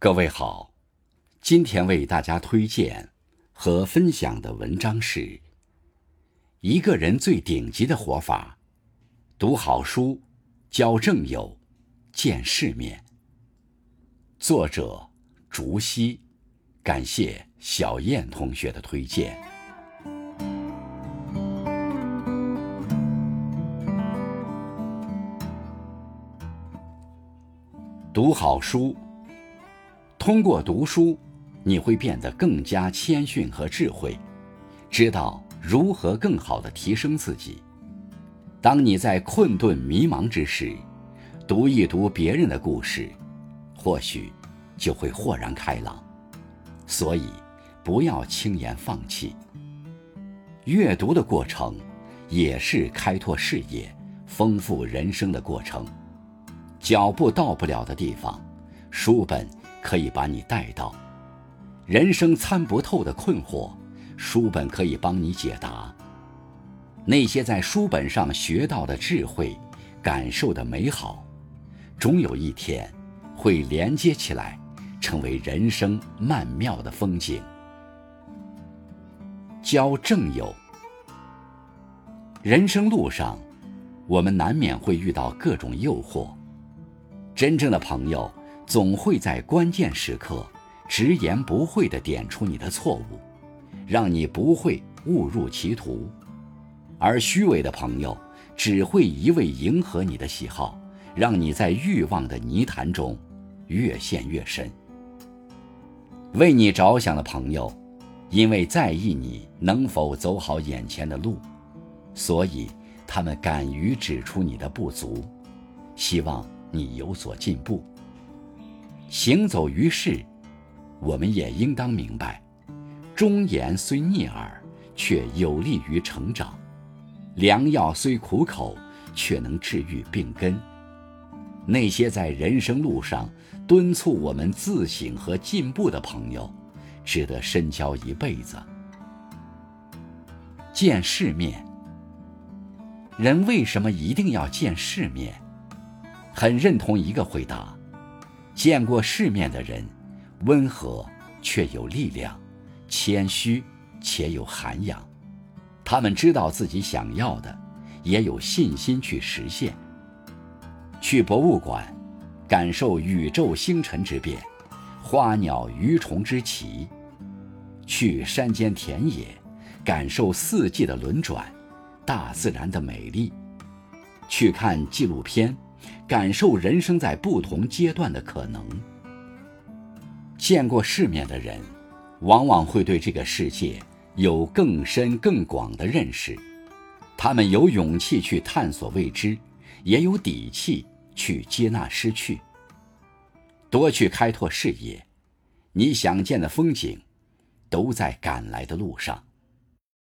各位好，今天为大家推荐和分享的文章是：一个人最顶级的活法，读好书，交正友，见世面。作者：竹溪，感谢小燕同学的推荐。读好书。通过读书，你会变得更加谦逊和智慧，知道如何更好的提升自己。当你在困顿迷茫之时，读一读别人的故事，或许就会豁然开朗。所以，不要轻言放弃。阅读的过程，也是开拓视野、丰富人生的过程。脚步到不了的地方，书本。可以把你带到人生参不透的困惑，书本可以帮你解答。那些在书本上学到的智慧、感受的美好，终有一天会连接起来，成为人生曼妙的风景。交正友，人生路上，我们难免会遇到各种诱惑，真正的朋友。总会在关键时刻直言不讳地点出你的错误，让你不会误入歧途；而虚伪的朋友只会一味迎合你的喜好，让你在欲望的泥潭中越陷越深。为你着想的朋友，因为在意你能否走好眼前的路，所以他们敢于指出你的不足，希望你有所进步。行走于世，我们也应当明白，忠言虽逆耳，却有利于成长；良药虽苦口，却能治愈病根。那些在人生路上敦促我们自省和进步的朋友，值得深交一辈子。见世面，人为什么一定要见世面？很认同一个回答。见过世面的人，温和却有力量，谦虚且有涵养。他们知道自己想要的，也有信心去实现。去博物馆，感受宇宙星辰之变，花鸟鱼虫之奇；去山间田野，感受四季的轮转，大自然的美丽；去看纪录片。感受人生在不同阶段的可能。见过世面的人，往往会对这个世界有更深更广的认识。他们有勇气去探索未知，也有底气去接纳失去。多去开拓视野，你想见的风景，都在赶来的路上。